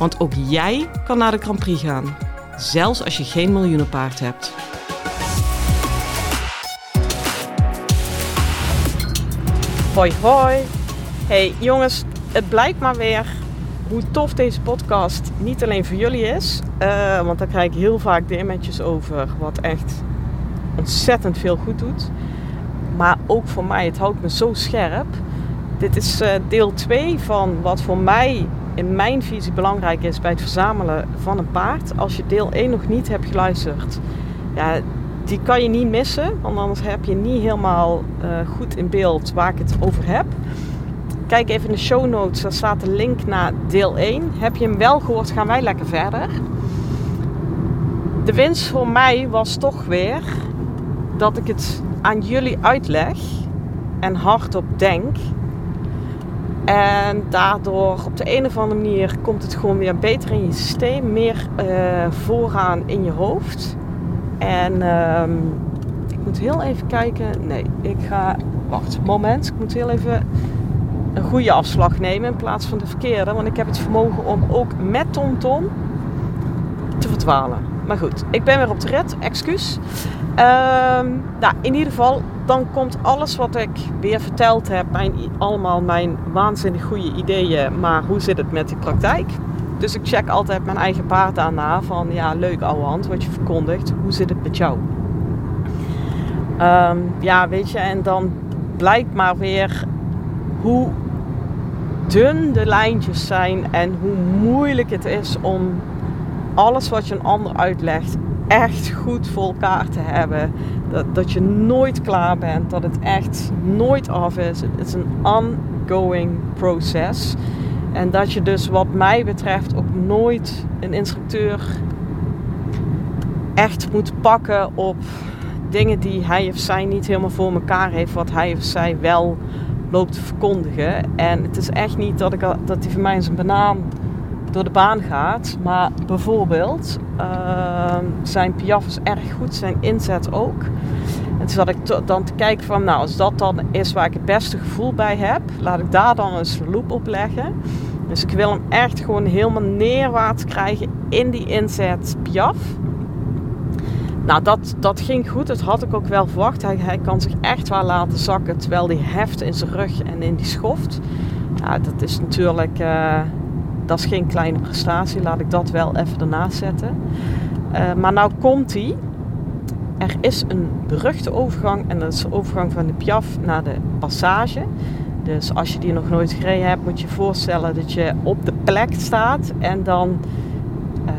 Want ook jij kan naar de Grand Prix gaan, zelfs als je geen miljoenenpaard hebt. Hoi hoi. Hey jongens, het blijkt maar weer hoe tof deze podcast niet alleen voor jullie is. Uh, want daar krijg ik heel vaak DM'tjes over wat echt ontzettend veel goed doet. Maar ook voor mij, het houdt me zo scherp. Dit is uh, deel 2 van wat voor mij in mijn visie belangrijk is bij het verzamelen van een paard. Als je deel 1 nog niet hebt geluisterd, ja, die kan je niet missen. Want anders heb je niet helemaal uh, goed in beeld waar ik het over heb. Kijk even in de show notes, daar staat de link naar deel 1. Heb je hem wel gehoord, gaan wij lekker verder. De winst voor mij was toch weer dat ik het aan jullie uitleg en hardop denk. En daardoor op de een of andere manier komt het gewoon weer beter in je systeem, meer uh, vooraan in je hoofd. En uh, ik moet heel even kijken. Nee, ik ga. Wacht, moment. Ik moet heel even een goede afslag nemen in plaats van de verkeerde. Want ik heb het vermogen om ook met TomTom te verdwalen. Maar goed, ik ben weer op de rit. Excuus. Um, nou, in ieder geval, dan komt alles wat ik weer verteld heb, mijn, allemaal mijn waanzinnig goede ideeën. Maar hoe zit het met die praktijk? Dus ik check altijd mijn eigen paard aan na van ja, leuk ouwe hand wat je verkondigt. Hoe zit het met jou? Um, ja, weet je, en dan blijkt maar weer hoe dun de lijntjes zijn en hoe moeilijk het is om alles wat je een ander uitlegt echt goed voor elkaar te hebben. Dat, dat je nooit klaar bent, dat het echt nooit af is. Het is een ongoing proces. En dat je dus wat mij betreft ook nooit een instructeur echt moet pakken op dingen die hij of zij niet helemaal voor elkaar heeft, wat hij of zij wel loopt te verkondigen. En het is echt niet dat, ik, dat hij voor mij zijn banaan door de baan gaat. Maar bijvoorbeeld, uh, zijn piaf is erg goed, zijn inzet ook. En toen zat ik dan te kijken van, nou als dat dan is waar ik het beste gevoel bij heb, laat ik daar dan eens loop op leggen. Dus ik wil hem echt gewoon helemaal neerwaarts krijgen in die inzet piaf. Nou, dat, dat ging goed. Dat had ik ook wel verwacht. Hij, hij kan zich echt wel laten zakken terwijl hij heft in zijn rug en in die schoft. Ja, dat is natuurlijk... Uh, dat is geen kleine prestatie. Laat ik dat wel even ernaast zetten. Uh, maar nou komt hij. Er is een beruchte overgang. En dat is de overgang van de Piaf naar de Passage. Dus als je die nog nooit gereden hebt, moet je je voorstellen dat je op de plek staat. En dan uh,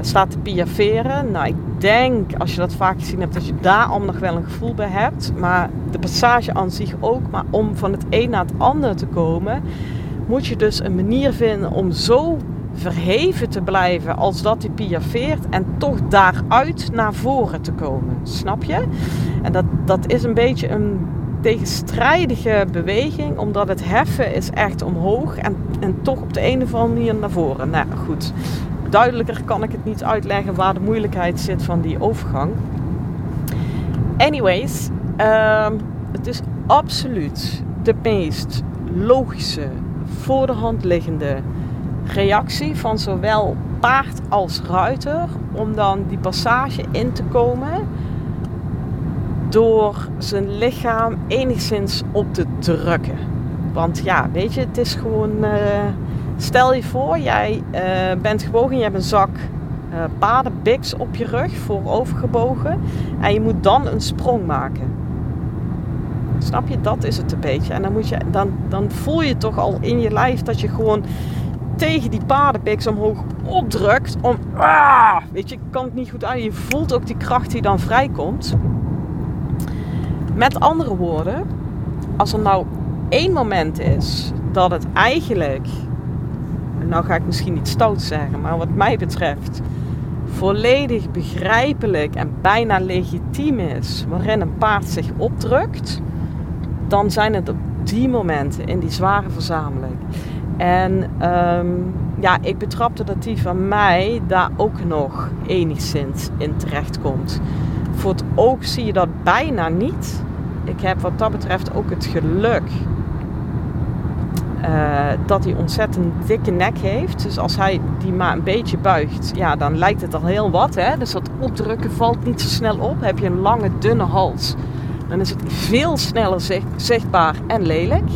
staat te piaferen. Nou, ik denk, als je dat vaak gezien hebt, dat je daar nog wel een gevoel bij hebt. Maar de passage aan zich ook. Maar om van het een naar het ander te komen, moet je dus een manier vinden om zo verheven te blijven als dat hij piafeert en toch daaruit naar voren te komen. Snap je? En dat, dat is een beetje een tegenstrijdige beweging, omdat het heffen is echt omhoog en, en toch op de een of andere manier naar voren. Nou goed, duidelijker kan ik het niet uitleggen waar de moeilijkheid zit van die overgang. Anyways, um, het is absoluut de meest logische, voor de hand liggende reactie van zowel paard als ruiter om dan die passage in te komen door zijn lichaam enigszins op te drukken. Want ja, weet je, het is gewoon. Uh, stel je voor, jij uh, bent gebogen, je hebt een zak uh, paardenbiks op je rug, voorovergebogen. En je moet dan een sprong maken. Snap je, dat is het een beetje. En dan, moet je, dan, dan voel je toch al in je lijf dat je gewoon tegen die paardenbiks omhoog opdrukt. Om, ah, weet je, ik kan het niet goed aan. Je voelt ook die kracht die dan vrijkomt. Met andere woorden, als er nou één moment is dat het eigenlijk nou ga ik misschien iets stout zeggen, maar wat mij betreft volledig begrijpelijk en bijna legitiem is waarin een paard zich opdrukt, dan zijn het op die momenten in die zware verzameling. En ehm, ja, ik betrapte dat die van mij daar ook nog enigszins in terecht komt. Voor het oog zie je dat bijna niet. Ik heb wat dat betreft ook het geluk uh, dat hij ontzettend dikke nek heeft. Dus als hij die maar een beetje buigt, ja, dan lijkt het al heel wat. Hè? Dus dat opdrukken valt niet zo snel op. Heb je een lange, dunne hals, dan is het veel sneller zichtbaar en lelijk.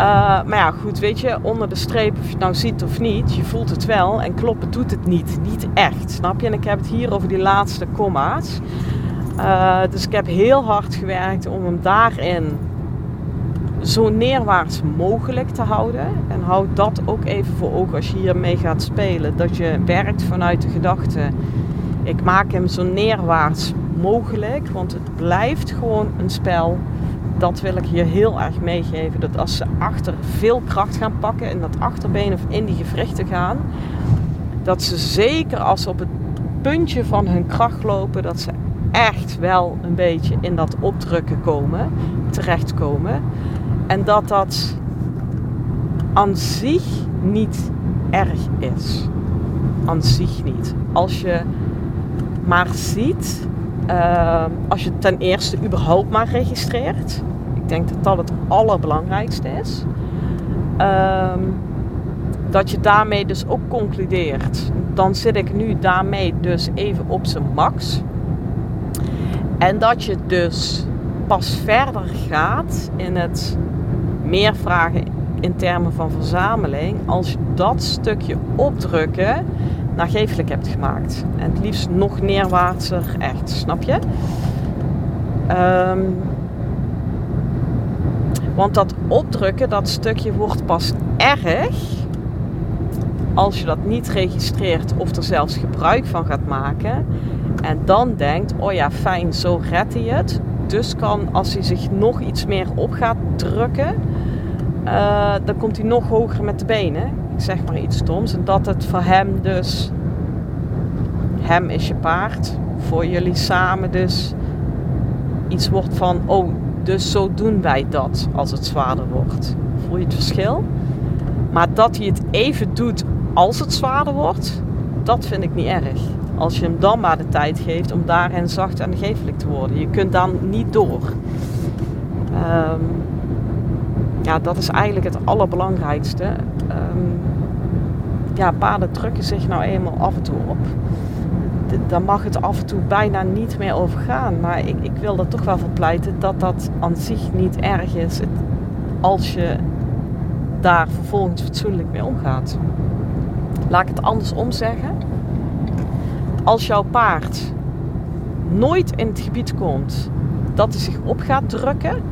Uh, maar ja, goed, weet je, onder de streep, of je het nou ziet of niet, je voelt het wel en kloppen doet het niet. Niet echt, snap je? En ik heb het hier over die laatste komma's. Uh, dus ik heb heel hard gewerkt om hem daarin zo neerwaarts mogelijk te houden. En houd dat ook even voor ogen als je hiermee gaat spelen. Dat je werkt vanuit de gedachte: ik maak hem zo neerwaarts mogelijk. Want het blijft gewoon een spel. Dat wil ik hier heel erg meegeven. Dat als ze achter veel kracht gaan pakken in dat achterbeen of in die gewrichten gaan, dat ze zeker als ze op het puntje van hun kracht lopen, dat ze echt wel een beetje in dat opdrukken komen, terechtkomen. En dat dat aan zich niet erg is. Aan zich niet. Als je maar ziet, uh, als je ten eerste überhaupt maar registreert. Ik denk dat dat het allerbelangrijkste is. Uh, dat je daarmee dus ook concludeert. Dan zit ik nu daarmee dus even op zijn max. En dat je dus pas verder gaat in het meer vragen in termen van verzameling als je dat stukje opdrukken nageeflijk hebt gemaakt. En het liefst nog neerwaartser echt, snap je? Um, want dat opdrukken, dat stukje wordt pas erg als je dat niet registreert of er zelfs gebruik van gaat maken. En dan denkt, oh ja, fijn, zo redt hij het. Dus kan, als hij zich nog iets meer op gaat drukken, uh, dan komt hij nog hoger met de benen. Ik zeg maar iets stoms. En dat het voor hem dus, hem is je paard, voor jullie samen dus iets wordt van, oh, dus zo doen wij dat als het zwaarder wordt. Voel je het verschil? Maar dat hij het even doet als het zwaarder wordt, dat vind ik niet erg. Als je hem dan maar de tijd geeft om daarin zacht en geeflijk te worden. Je kunt dan niet door. Um, ja, dat is eigenlijk het allerbelangrijkste. Um, ja, paarden drukken zich nou eenmaal af en toe op. Dan mag het af en toe bijna niet meer over gaan. Maar ik, ik wil er toch wel voor pleiten dat dat aan zich niet erg is. als je daar vervolgens fatsoenlijk mee omgaat. Laat ik het andersom zeggen. Als jouw paard nooit in het gebied komt dat hij zich op gaat drukken,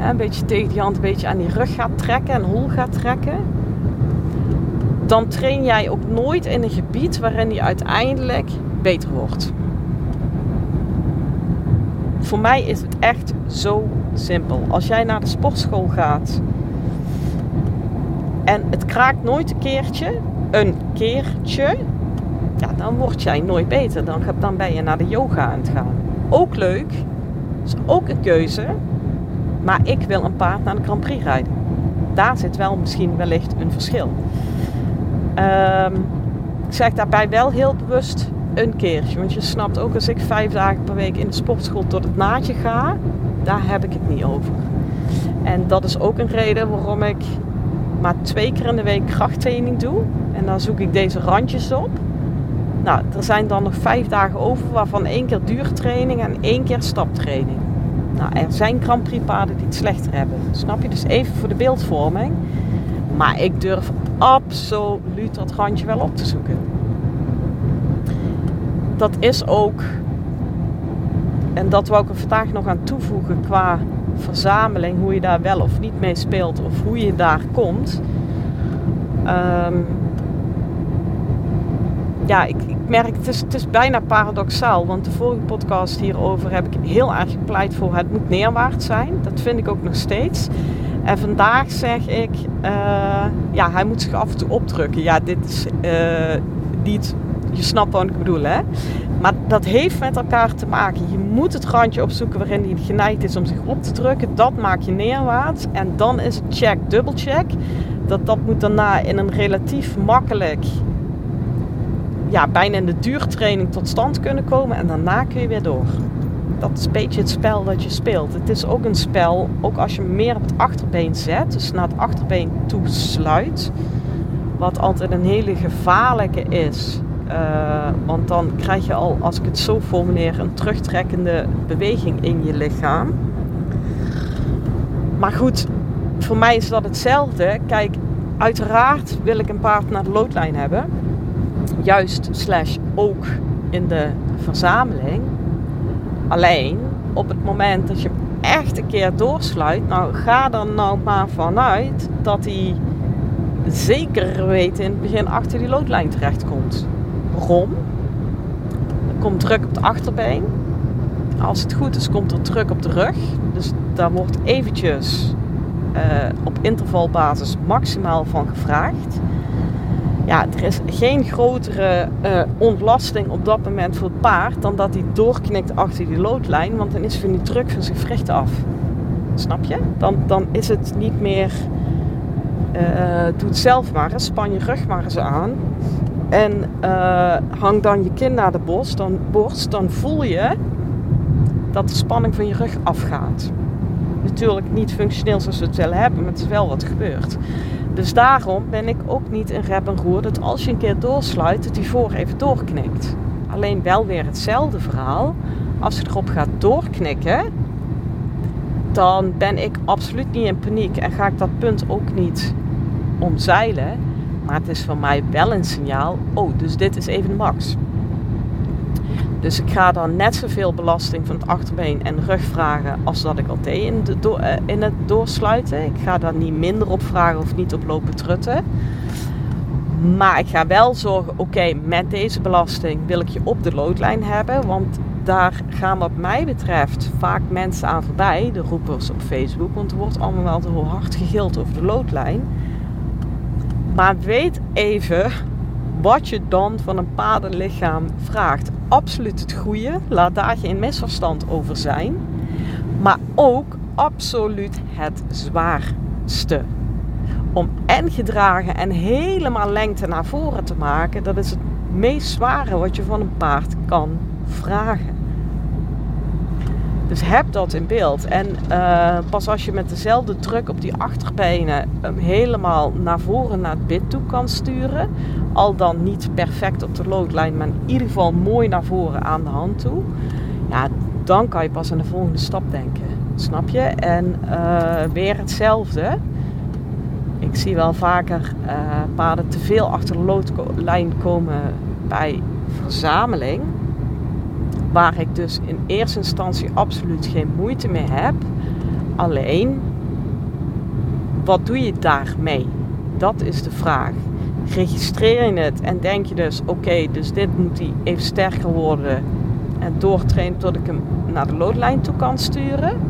een beetje tegen die hand, een beetje aan die rug gaat trekken en hol gaat trekken, dan train jij ook nooit in een gebied waarin hij uiteindelijk beter wordt. Voor mij is het echt zo simpel. Als jij naar de sportschool gaat en het kraakt nooit een keertje, een keertje, ja, dan word jij nooit beter. Dan, dan ben je naar de yoga aan het gaan. Ook leuk, is ook een keuze. Maar ik wil een paard naar de Grand Prix rijden. Daar zit wel misschien wellicht een verschil. Um, ik zeg daarbij wel heel bewust een keertje. Want je snapt ook als ik vijf dagen per week in de sportschool tot het naadje ga, daar heb ik het niet over. En dat is ook een reden waarom ik maar twee keer in de week krachttraining doe. En dan zoek ik deze randjes op. Nou, er zijn dan nog vijf dagen over, waarvan één keer duurtraining en één keer staptraining. Nou, er zijn Grand Prix die het slechter hebben. Snap je? Dus even voor de beeldvorming. Maar ik durf absoluut dat randje wel op te zoeken. Dat is ook, en dat wou ik er vandaag nog aan toevoegen qua verzameling, hoe je daar wel of niet mee speelt of hoe je daar komt. Um, ja, ik, ik merk, het is, het is bijna paradoxaal. Want de vorige podcast hierover heb ik heel erg gepleit voor het moet neerwaarts zijn. Dat vind ik ook nog steeds. En vandaag zeg ik, uh, ja, hij moet zich af en toe opdrukken. Ja, dit is uh, niet, je snapt wat ik bedoel, hè? Maar dat heeft met elkaar te maken. Je moet het randje opzoeken waarin hij geneigd is om zich op te drukken. Dat maak je neerwaarts. En dan is het check, dubbelcheck. Dat, dat moet daarna in een relatief makkelijk, ja, bijna in de duurtraining tot stand kunnen komen. En daarna kun je weer door dat is een beetje het spel dat je speelt. Het is ook een spel, ook als je meer op het achterbeen zet, dus naar het achterbeen toe sluit, wat altijd een hele gevaarlijke is. Uh, want dan krijg je al, als ik het zo formuleer, een terugtrekkende beweging in je lichaam. Maar goed, voor mij is dat hetzelfde. Kijk, uiteraard wil ik een paard naar de loodlijn hebben. Juist slash ook in de verzameling. Alleen op het moment dat je echt een keer doorsluit, nou ga er nou maar vanuit dat hij zeker weten in het begin achter die loodlijn terechtkomt. Waarom? Er komt druk op het achterbeen. Als het goed is, komt er druk op de rug. Dus daar wordt eventjes uh, op intervalbasis maximaal van gevraagd ja, er is geen grotere uh, ontlasting op dat moment voor het paard dan dat hij doorknikt achter die loodlijn, want dan is van die druk van zijn gewrichten af. Snap je? Dan, dan is het niet meer. Uh, doe het zelf maar eens, span je rug maar eens aan. En uh, hang dan je kin naar de borst dan, borst, dan voel je dat de spanning van je rug afgaat. Natuurlijk niet functioneel zoals we het willen hebben, maar het is wel wat gebeurt. Dus daarom ben ik ook niet een rep en roer dat als je een keer doorsluit, dat die voor even doorknikt. Alleen wel weer hetzelfde verhaal. Als je erop gaat doorknikken, dan ben ik absoluut niet in paniek en ga ik dat punt ook niet omzeilen. Maar het is voor mij wel een signaal. Oh, dus dit is even de max. Dus ik ga dan net zoveel belasting van het achterbeen en rug vragen als dat ik al deed in, de eh, in het doorsluiten. Ik ga daar niet minder op vragen of niet op lopen trutten. Maar ik ga wel zorgen, oké, met deze belasting wil ik je op de loodlijn hebben. Want daar gaan wat mij betreft vaak mensen aan voorbij, de roepers op Facebook. Want er wordt allemaal wel heel hard gegild over de loodlijn. Maar weet even wat je dan van een paardenlichaam vraagt. Absoluut het goede, laat daar geen misverstand over zijn. Maar ook absoluut het zwaarste. Om en gedragen en helemaal lengte naar voren te maken, dat is het meest zware wat je van een paard kan vragen. Dus heb dat in beeld. En uh, pas als je met dezelfde druk op die achterbenen helemaal naar voren naar het bit toe kan sturen. Al dan niet perfect op de loodlijn, maar in ieder geval mooi naar voren aan de hand toe. Ja, dan kan je pas aan de volgende stap denken. Snap je? En uh, weer hetzelfde. Ik zie wel vaker uh, paarden te veel achter de loodlijn komen bij verzameling waar ik dus in eerste instantie absoluut geen moeite mee heb. Alleen, wat doe je daarmee? Dat is de vraag. Registreer je het en denk je dus, oké, dus dit moet hij even sterker worden en doortrainen tot ik hem naar de loodlijn toe kan sturen?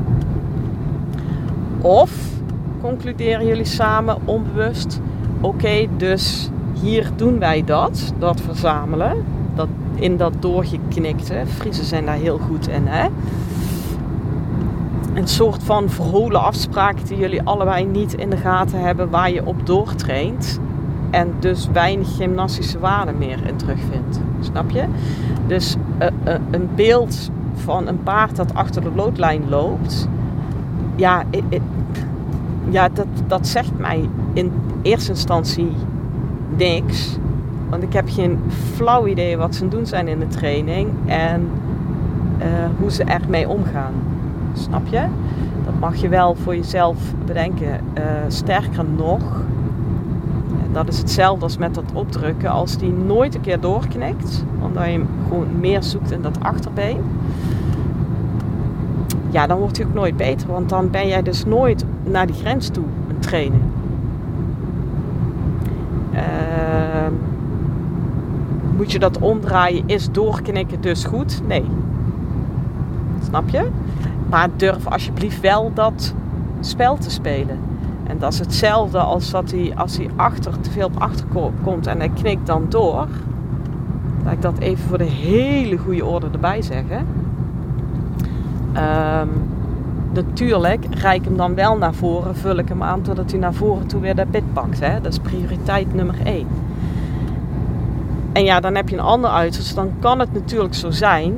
Of concluderen jullie samen onbewust, oké, dus hier doen wij dat, dat verzamelen, in dat doorgeknikte. Friesen zijn daar heel goed in. Hè? Een soort van verholen afspraak die jullie allebei niet in de gaten hebben waar je op doortraint. En dus weinig gymnastische waarde meer in terugvindt. Snap je? Dus uh, uh, een beeld van een paard dat achter de loodlijn loopt. Ja, ja dat, dat zegt mij in eerste instantie niks. Want ik heb geen flauw idee wat ze doen zijn in de training en uh, hoe ze ermee omgaan. Snap je? Dat mag je wel voor jezelf bedenken. Uh, sterker nog, dat is hetzelfde als met dat opdrukken. Als die nooit een keer doorknikt, omdat je gewoon meer zoekt in dat achterbeen. Ja, dan wordt hij ook nooit beter. Want dan ben jij dus nooit naar die grens toe een trainen. Uh, moet je dat omdraaien, is doorknikken dus goed? Nee. Snap je? Maar durf alsjeblieft wel dat spel te spelen. En dat is hetzelfde als dat hij, als hij achter, te veel op achter komt en hij knikt dan door. Laat ik dat even voor de hele goede orde erbij zeggen. Um, natuurlijk rijk hem dan wel naar voren, vul ik hem aan totdat hij naar voren toe weer de bit pakt. Hè? Dat is prioriteit nummer 1. En ja, dan heb je een ander uit. Dus dan kan het natuurlijk zo zijn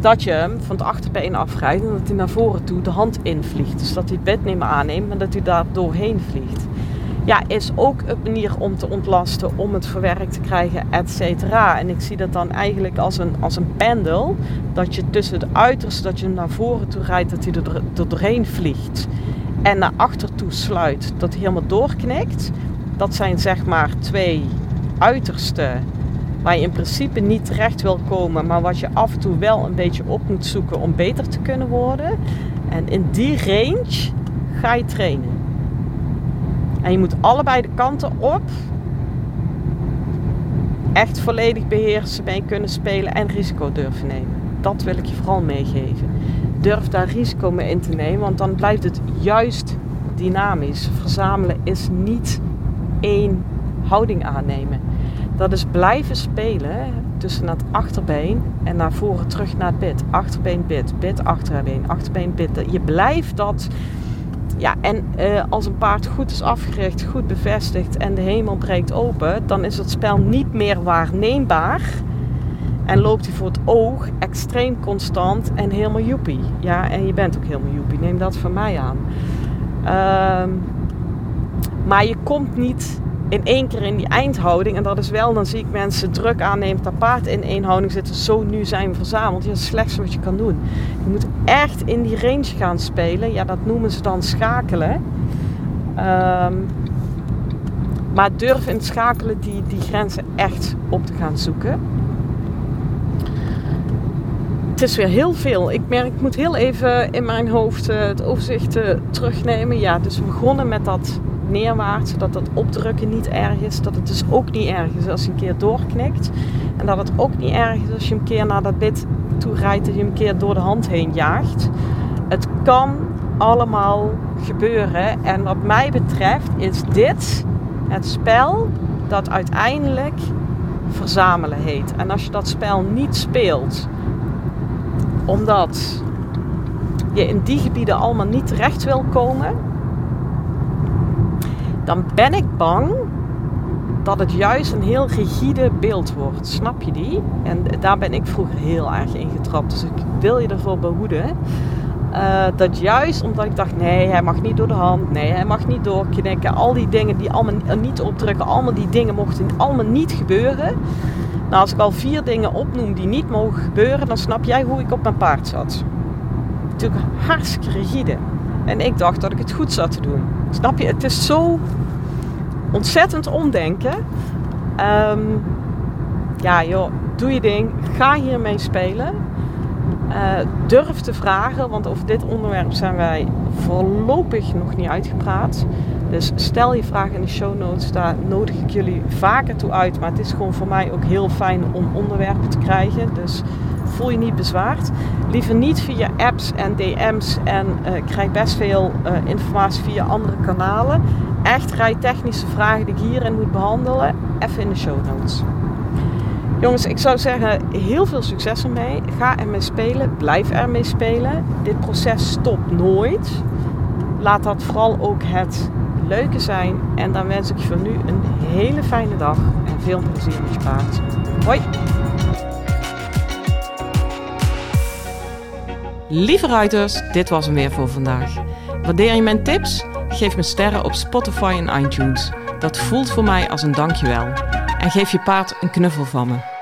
dat je hem van het achterbeen afrijdt en dat hij naar voren toe de hand invliegt. Dus dat hij het bed niet aanneemt, maar dat hij daar doorheen vliegt. Ja, is ook een manier om te ontlasten, om het verwerkt te krijgen, et cetera. En ik zie dat dan eigenlijk als een, als een pendel. Dat je tussen de uiterste, dat je naar voren toe rijdt, dat hij er, er doorheen vliegt. En naar achter toe sluit, dat hij helemaal doorknikt. Dat zijn zeg maar twee uiterste waar je in principe niet terecht wil komen, maar wat je af en toe wel een beetje op moet zoeken om beter te kunnen worden. En in die range ga je trainen. En je moet allebei de kanten op echt volledig beheersen, mee kunnen spelen en risico durven nemen. Dat wil ik je vooral meegeven. Durf daar risico mee in te nemen, want dan blijft het juist dynamisch. Verzamelen is niet één houding aannemen. Dat is blijven spelen tussen het achterbeen en naar voren terug naar het bit. Achterbeen, bit, bit, achterbeen, achterbeen, bit. Je blijft dat. Ja, en uh, als een paard goed is afgericht, goed bevestigd en de hemel breekt open, dan is het spel niet meer waarneembaar. En loopt hij voor het oog extreem constant en helemaal joepie. Ja, en je bent ook helemaal joepie. Neem dat van mij aan. Uh, maar je komt niet in één keer in die eindhouding. En dat is wel, dan zie ik mensen druk aannemen, dat in één houding zitten. Zo, nu zijn we verzameld. Ja, is het slechtste wat je kan doen. Je moet echt in die range gaan spelen. Ja, dat noemen ze dan schakelen. Um, maar durf in het schakelen die, die grenzen echt op te gaan zoeken. Het is weer heel veel. Ik merk, moet heel even in mijn hoofd uh, het overzicht uh, terugnemen. Ja, dus we begonnen met dat neerwaarts, zodat dat opdrukken niet erg is. Dat het dus ook niet erg is als je een keer doorknikt. En dat het ook niet erg is als je een keer naar dat bit toe rijdt en je een keer door de hand heen jaagt. Het kan allemaal gebeuren. En wat mij betreft is dit het spel dat uiteindelijk verzamelen heet. En als je dat spel niet speelt, omdat je in die gebieden allemaal niet terecht wil komen, dan ben ik bang dat het juist een heel rigide beeld wordt. Snap je die? En daar ben ik vroeger heel erg in getrapt. Dus ik wil je ervoor behoeden. Uh, dat juist omdat ik dacht, nee, hij mag niet door de hand, nee, hij mag niet doorknikken. Al die dingen die allemaal niet opdrukken, allemaal die dingen mochten allemaal niet gebeuren. Nou, als ik al vier dingen opnoem die niet mogen gebeuren, dan snap jij hoe ik op mijn paard zat. Natuurlijk hartstikke rigide. En ik dacht dat ik het goed zat te doen. Snap je? Het is zo ontzettend omdenken. Um, ja, joh, doe je ding. Ga hiermee spelen. Uh, durf te vragen, want over dit onderwerp zijn wij voorlopig nog niet uitgepraat. Dus stel je vragen in de show notes, daar nodig ik jullie vaker toe uit. Maar het is gewoon voor mij ook heel fijn om onderwerpen te krijgen. Dus voel je niet bezwaard. Liever niet via apps en DM's en uh, krijg best veel uh, informatie via andere kanalen. Echt rijtechnische vragen die ik hierin moet behandelen, even in de show notes. Jongens, ik zou zeggen, heel veel succes ermee. Ga ermee spelen, blijf ermee spelen. Dit proces stopt nooit. Laat dat vooral ook het leuke zijn. En dan wens ik je voor nu een hele fijne dag en veel plezier met je paard. Hoi! Lieve ruiters, dit was hem weer voor vandaag. Waardeer je mijn tips? Geef me sterren op Spotify en iTunes. Dat voelt voor mij als een dankjewel. En geef je paard een knuffel van me.